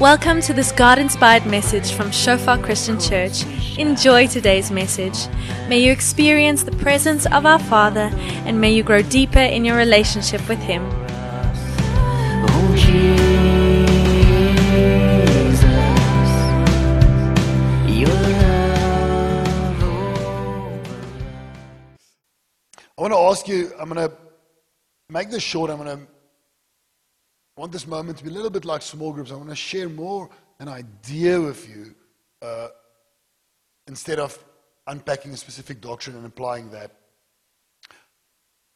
Welcome to this God inspired message from Shofar Christian Church. Enjoy today's message. May you experience the presence of our Father and may you grow deeper in your relationship with Him. I want to ask you, I'm going to make this short. I'm going to want this moment to be a little bit like small groups. I want to share more an idea with you uh, instead of unpacking a specific doctrine and applying that.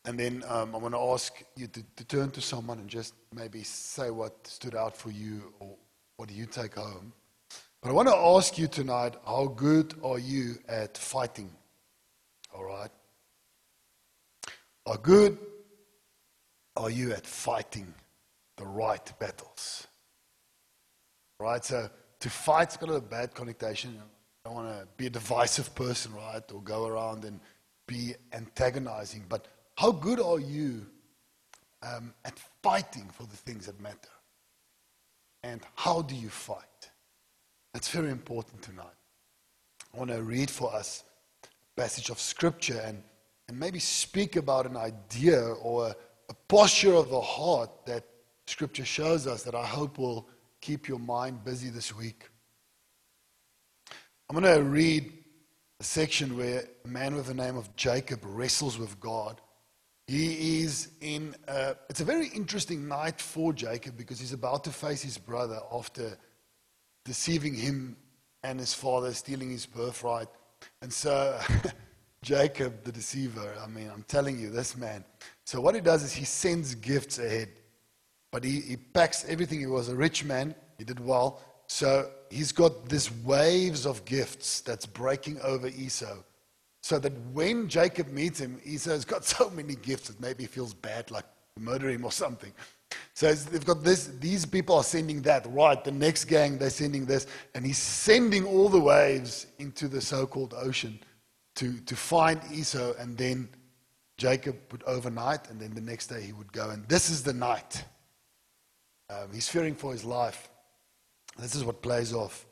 And then um, I want to ask you to, to turn to someone and just maybe say what stood out for you or what do you take home. But I want to ask you tonight how good are you at fighting? All right? How good are you at fighting the right battles? Right? So to fight's got a bad connotation. I don't want to be a divisive person, right? Or go around and be antagonizing. But how good are you um, at fighting for the things that matter? And how do you fight? That's very important tonight. I want to read for us a passage of scripture and, and maybe speak about an idea or a, a posture of the heart that scripture shows us that I hope will keep your mind busy this week. I'm going to read a section where a man with the name of Jacob wrestles with God. He is in, a, it's a very interesting night for Jacob because he's about to face his brother after deceiving him and his father, stealing his birthright. And so, Jacob, the deceiver, I mean, I'm telling you, this man. So, what he does is he sends gifts ahead, but he, he packs everything. He was a rich man, he did well. So, he's got these waves of gifts that's breaking over Esau. So that when Jacob meets him, Esau's got so many gifts that maybe he feels bad, like murder him or something. So they've got this, these people are sending that, right? The next gang, they're sending this. And he's sending all the waves into the so called ocean to, to find Esau. And then Jacob would overnight, and then the next day he would go. And this is the night. Um, he's fearing for his life. This is what plays off.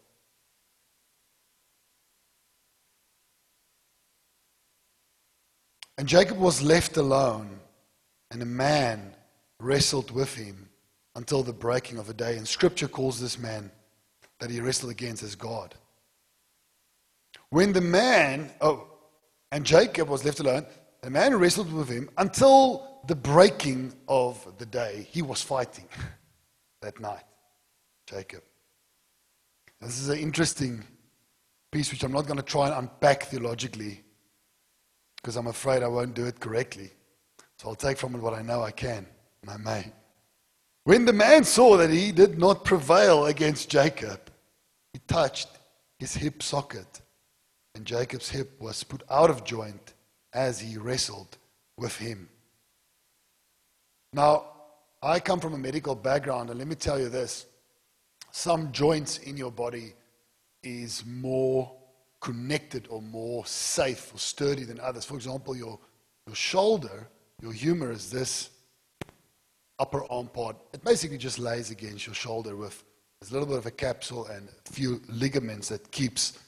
And Jacob was left alone, and a man wrestled with him until the breaking of the day. And scripture calls this man that he wrestled against as God. When the man, oh, and Jacob was left alone, the man wrestled with him until the breaking of the day. He was fighting that night, Jacob. This is an interesting piece which I'm not going to try and unpack theologically because I'm afraid I won't do it correctly. So I'll take from it what I know I can, and I may. When the man saw that he did not prevail against Jacob, he touched his hip socket, and Jacob's hip was put out of joint as he wrestled with him. Now, I come from a medical background, and let me tell you this some joints in your body is more connected or more safe or sturdy than others. For example, your, your shoulder, your humerus, this upper arm part, it basically just lays against your shoulder with a little bit of a capsule and a few ligaments that keeps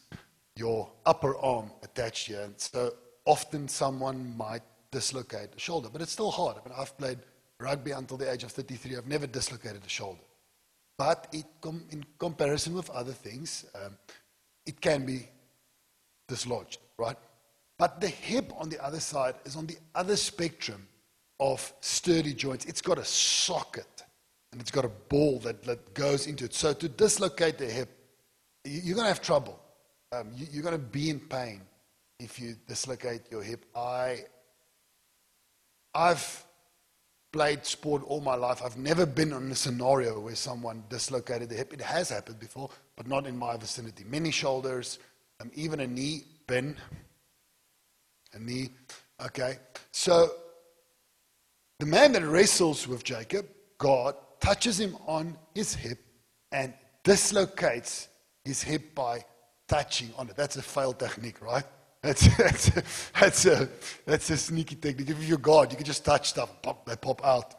your upper arm attached here. And so often someone might dislocate the shoulder, but it's still hard. I mean, I've played rugby until the age of 33. I've never dislocated a shoulder. But it com- in comparison with other things, um, it can be dislodged, right? But the hip on the other side is on the other spectrum of sturdy joints. It's got a socket and it's got a ball that, that goes into it. So to dislocate the hip, you- you're going to have trouble. Um, you, you're going to be in pain if you dislocate your hip. I, I've played sport all my life. I've never been in a scenario where someone dislocated the hip. It has happened before, but not in my vicinity. Many shoulders, um, even a knee bend, a knee. Okay, so the man that wrestles with Jacob, God, touches him on his hip and dislocates his hip by touching on it. That's a fail technique, right? That's, that's, a, that's, a, that's a sneaky technique. If you're God, you can just touch stuff, pop, they pop out.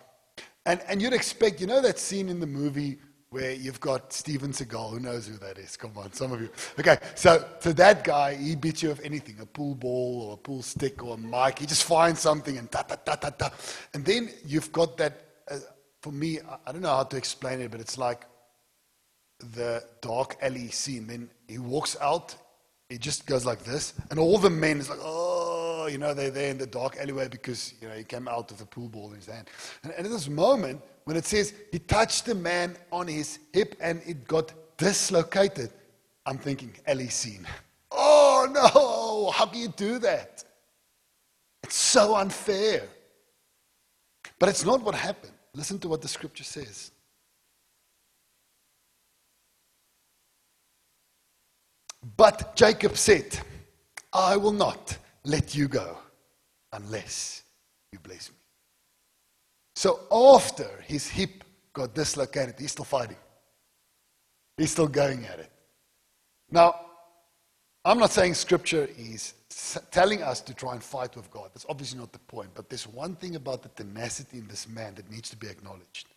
And, and you'd expect, you know that scene in the movie where you've got Steven Seagal. Who knows who that is? Come on, some of you. Okay, so, so that guy, he beats you of anything a pool ball or a pool stick or a mic. He just finds something and ta ta ta ta ta. And then you've got that, uh, for me, I, I don't know how to explain it, but it's like the dark alley scene. Then he walks out, he just goes like this, and all the men is like, oh, you know, they're there in the dark alleyway because, you know, he came out with a pool ball in his hand. And, and at this moment, when it says he touched the man on his hip and it got dislocated, I'm thinking, alley scene. Oh no, how can you do that? It's so unfair. But it's not what happened. Listen to what the scripture says. But Jacob said, I will not let you go unless you bless me. So after his hip got dislocated, he's still fighting. He's still going at it. Now, I'm not saying scripture is telling us to try and fight with God. That's obviously not the point. But there's one thing about the tenacity in this man that needs to be acknowledged.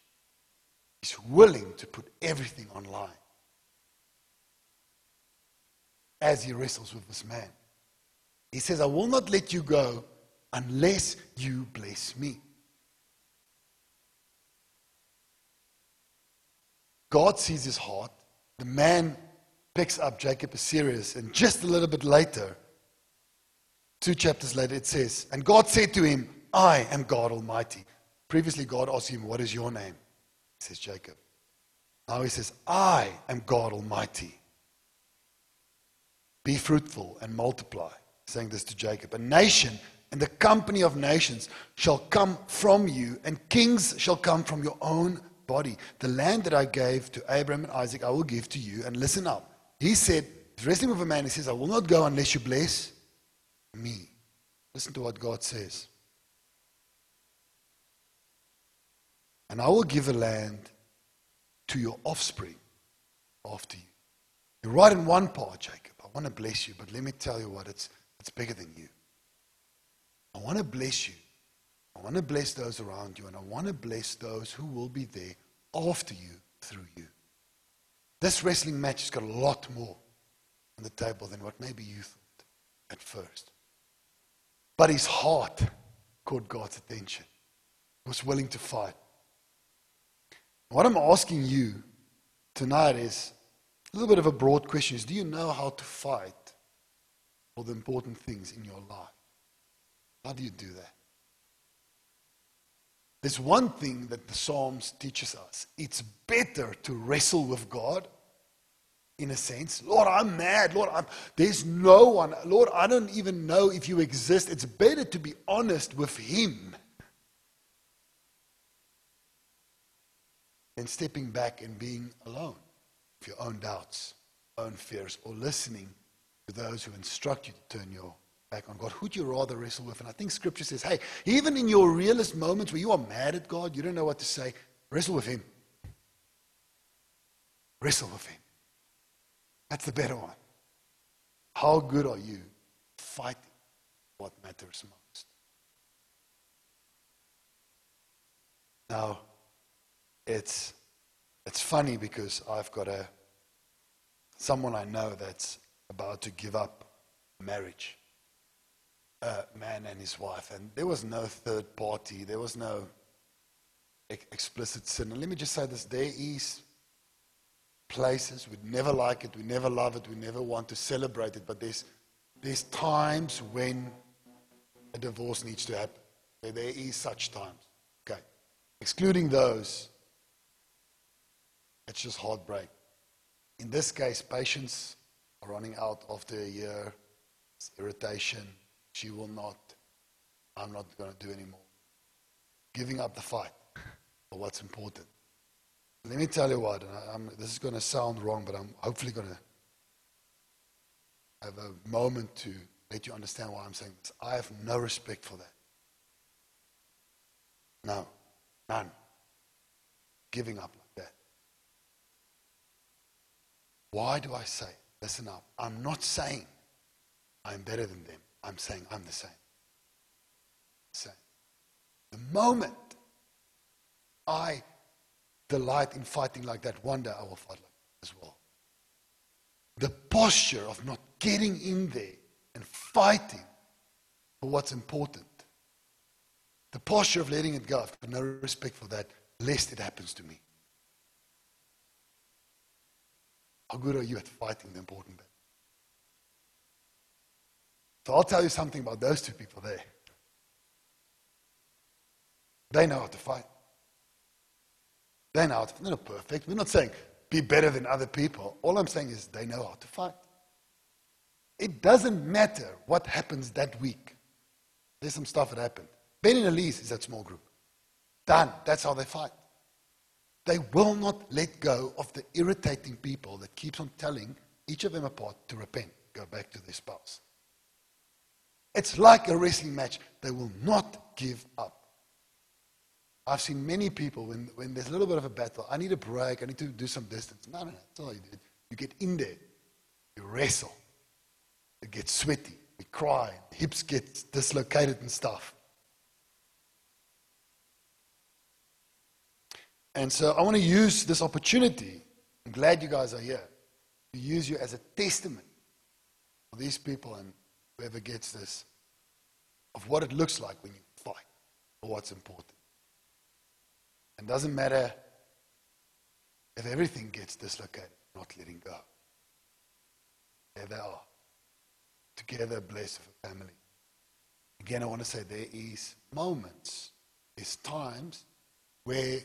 He's willing to put everything online as he wrestles with this man. He says, I will not let you go unless you bless me. God sees his heart. The man picks up Jacob is serious, and just a little bit later, two chapters later, it says, And God said to him, I am God Almighty. Previously, God asked him, What is your name? He says, Jacob. Now he says, I am God Almighty. Be fruitful and multiply. Saying this to Jacob. A nation and the company of nations shall come from you, and kings shall come from your own body. The land that I gave to Abraham and Isaac, I will give to you. And listen up. He said, wrestling with a man. He says, I will not go unless you bless me. Listen to what God says. And I will give a land to your offspring after you. You're right in one part, Jacob. I want to bless you, but let me tell you what, it's, it's bigger than you. I want to bless you. I want to bless those around you, and I want to bless those who will be there after you through you. This wrestling match has got a lot more on the table than what maybe you thought at first. But his heart caught God's attention. He was willing to fight. What I'm asking you tonight is a little bit of a broad question is do you know how to fight for the important things in your life? How do you do that? There's one thing that the Psalms teaches us. It's better to wrestle with God in a sense. Lord, I'm mad. Lord, I'm, there's no one. Lord, I don't even know if you exist. It's better to be honest with Him than stepping back and being alone with your own doubts, own fears, or listening to those who instruct you to turn your back on God. Who'd you rather wrestle with? And I think Scripture says, hey, even in your realest moments where you are mad at God, you don't know what to say, wrestle with Him. Wrestle with Him. That's the better one. How good are you fighting what matters most? Now, it's it's funny because I've got a someone I know that's about to give up marriage. A man and his wife, and there was no third party. There was no ex- explicit sin. And let me just say this: there is places we never like it, we never love it, we never want to celebrate it. But there's there's times when a divorce needs to happen. There, there is such times. Okay, excluding those it's just heartbreak. In this case, patience are running out after a year. It's irritation. She will not. I'm not going to do anymore. Giving up the fight for what's important. Let me tell you what, I, this is going to sound wrong, but I'm hopefully going to have a moment to let you understand why I'm saying this. I have no respect for that. No, none. Giving up like that. Why do I say, listen up, I'm not saying I'm better than them. I'm saying I'm the same. Same. The moment I delight in fighting like that, one day I will fight like that as well. The posture of not getting in there and fighting for what's important. The posture of letting it go. I've got no respect for that, lest it happens to me. How good are you at fighting the important bit? So I'll tell you something about those two people there. They know how to fight. They know how to, they're not perfect. We're not saying be better than other people. All I'm saying is they know how to fight. It doesn't matter what happens that week. There's some stuff that happened. Ben and Elise is that small group. Done. That's how they fight. They will not let go of the irritating people that keeps on telling each of them apart to repent, go back to their spouse. It's like a wrestling match. They will not give up. I've seen many people when, when there's a little bit of a battle, I need a break, I need to do some distance. No, no, no, that's all you do. You get in there, you wrestle, it gets sweaty, we cry, hips get dislocated and stuff. And so I want to use this opportunity. I'm glad you guys are here. To use you as a testament for these people and whoever gets this of what it looks like when you fight for what's important. It doesn't matter if everything gets dislocated, not letting go. There they are. Together, blessed family. Again, I want to say there is moments, there's times where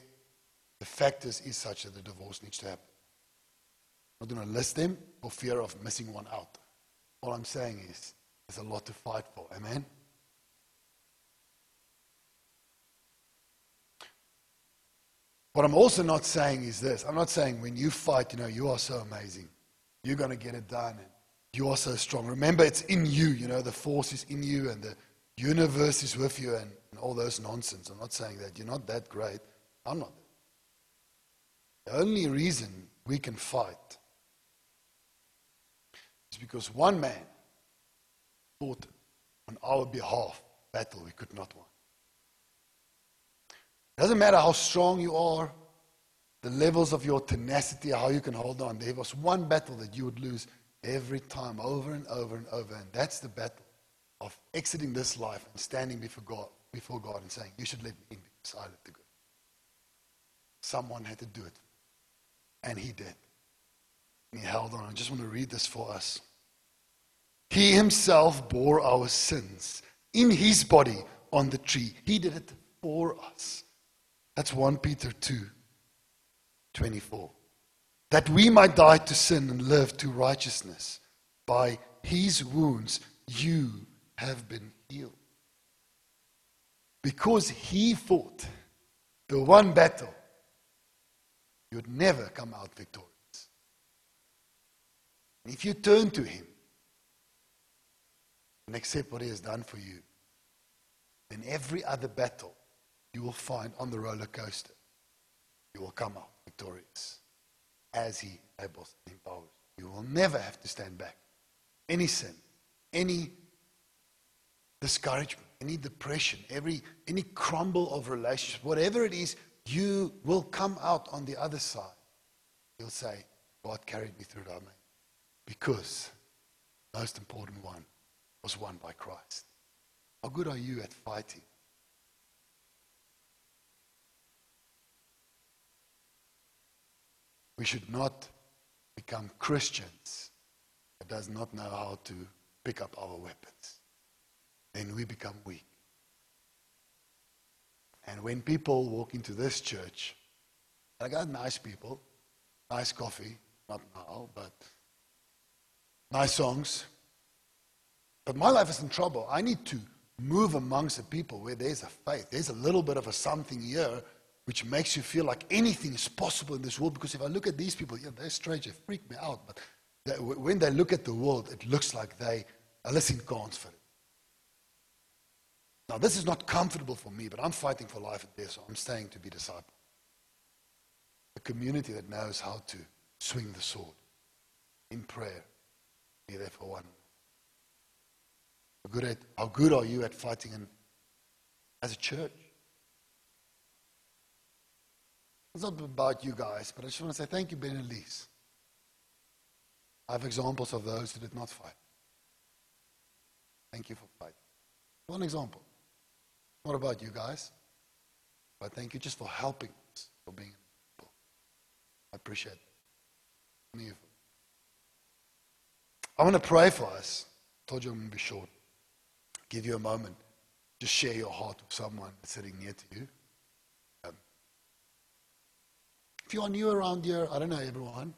the factors is such that the divorce needs to happen. I'm not going to list them for fear of missing one out. All I'm saying is there's a lot to fight for. Amen? What I'm also not saying is this I'm not saying when you fight, you know, you are so amazing. You're going to get it done and you are so strong. Remember, it's in you, you know, the force is in you and the universe is with you and, and all those nonsense. I'm not saying that. You're not that great. I'm not. The only reason we can fight is because one man fought on our behalf battle we could not win. It doesn't matter how strong you are, the levels of your tenacity, how you can hold on. There was one battle that you would lose every time, over and over and over. And that's the battle of exiting this life and standing before God, before God and saying, You should let me in because I let the good. Someone had to do it. And he did. And he held on. I just want to read this for us. He himself bore our sins in his body on the tree. He did it for us. That's 1 Peter 2 24. That we might die to sin and live to righteousness. By his wounds you have been healed. Because he fought the one battle, you would never come out victorious. If you turn to him and accept what he has done for you, then every other battle you will find on the roller coaster, you will come out victorious as He enables and empowers. You will never have to stand back. Any sin, any discouragement, any depression, every, any crumble of relationship, whatever it is, you will come out on the other side. You'll say, God carried me through man. Because the most important one was won by Christ. How good are you at fighting? We should not become Christians that does not know how to pick up our weapons. Then we become weak. And when people walk into this church, I got nice people, nice coffee, not now, but nice songs. But my life is in trouble. I need to move amongst the people where there's a faith. There's a little bit of a something here which makes you feel like anything is possible in this world. Because if I look at these people, yeah, they're strange, they freak me out. But they, when they look at the world, it looks like they are for it. Now, this is not comfortable for me, but I'm fighting for life and death, so I'm staying to be disciple. A community that knows how to swing the sword in prayer, be there for one. How good, at, how good are you at fighting in, as a church? It's not about you guys, but I just want to say thank you, Ben and Lise. I have examples of those who did not fight. Thank you for fighting. One example. Not about you guys, I thank you just for helping us, for being an. I appreciate it. I want to pray for us. I told you I'm going to be short. Give you a moment. Just share your heart with someone sitting near to you. Um, if you are new around here, I don't know everyone.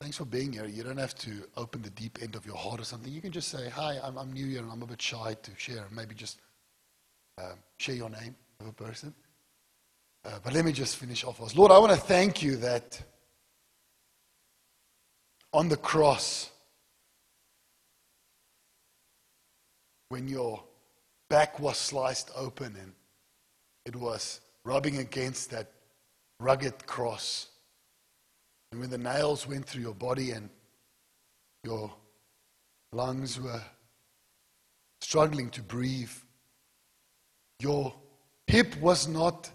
Thanks for being here. You don't have to open the deep end of your heart or something. You can just say, Hi, I'm, I'm new here and I'm a bit shy to share. Maybe just um, share your name of a person. Uh, but let me just finish off. Lord, I want to thank you that on the cross, when your back was sliced open and it was rubbing against that rugged cross, and when the nails went through your body and your lungs were struggling to breathe, your hip was not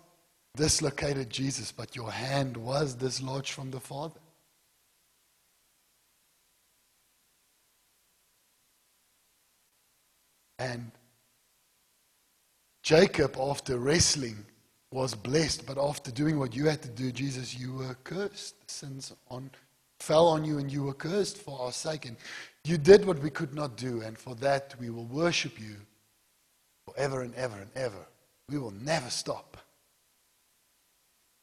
dislocated, Jesus, but your hand was dislodged from the Father. And Jacob, after wrestling, was blessed, but after doing what you had to do, Jesus, you were cursed. The sins on, fell on you, and you were cursed for our sake. And you did what we could not do, and for that we will worship you forever and ever and ever. We will never stop.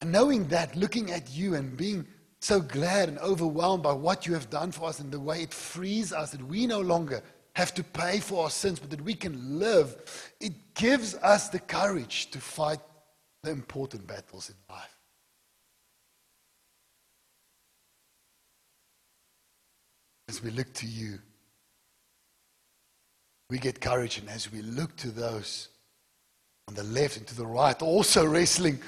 And knowing that, looking at you and being so glad and overwhelmed by what you have done for us and the way it frees us that we no longer have to pay for our sins, but that we can live, it gives us the courage to fight the important battles in life. As we look to you, we get courage, and as we look to those on the left and to the right, also wrestling,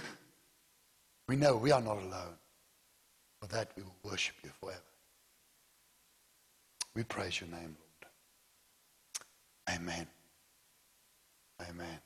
we know we are not alone. For that, we will worship you forever. We praise your name, Lord. Amen. Amen.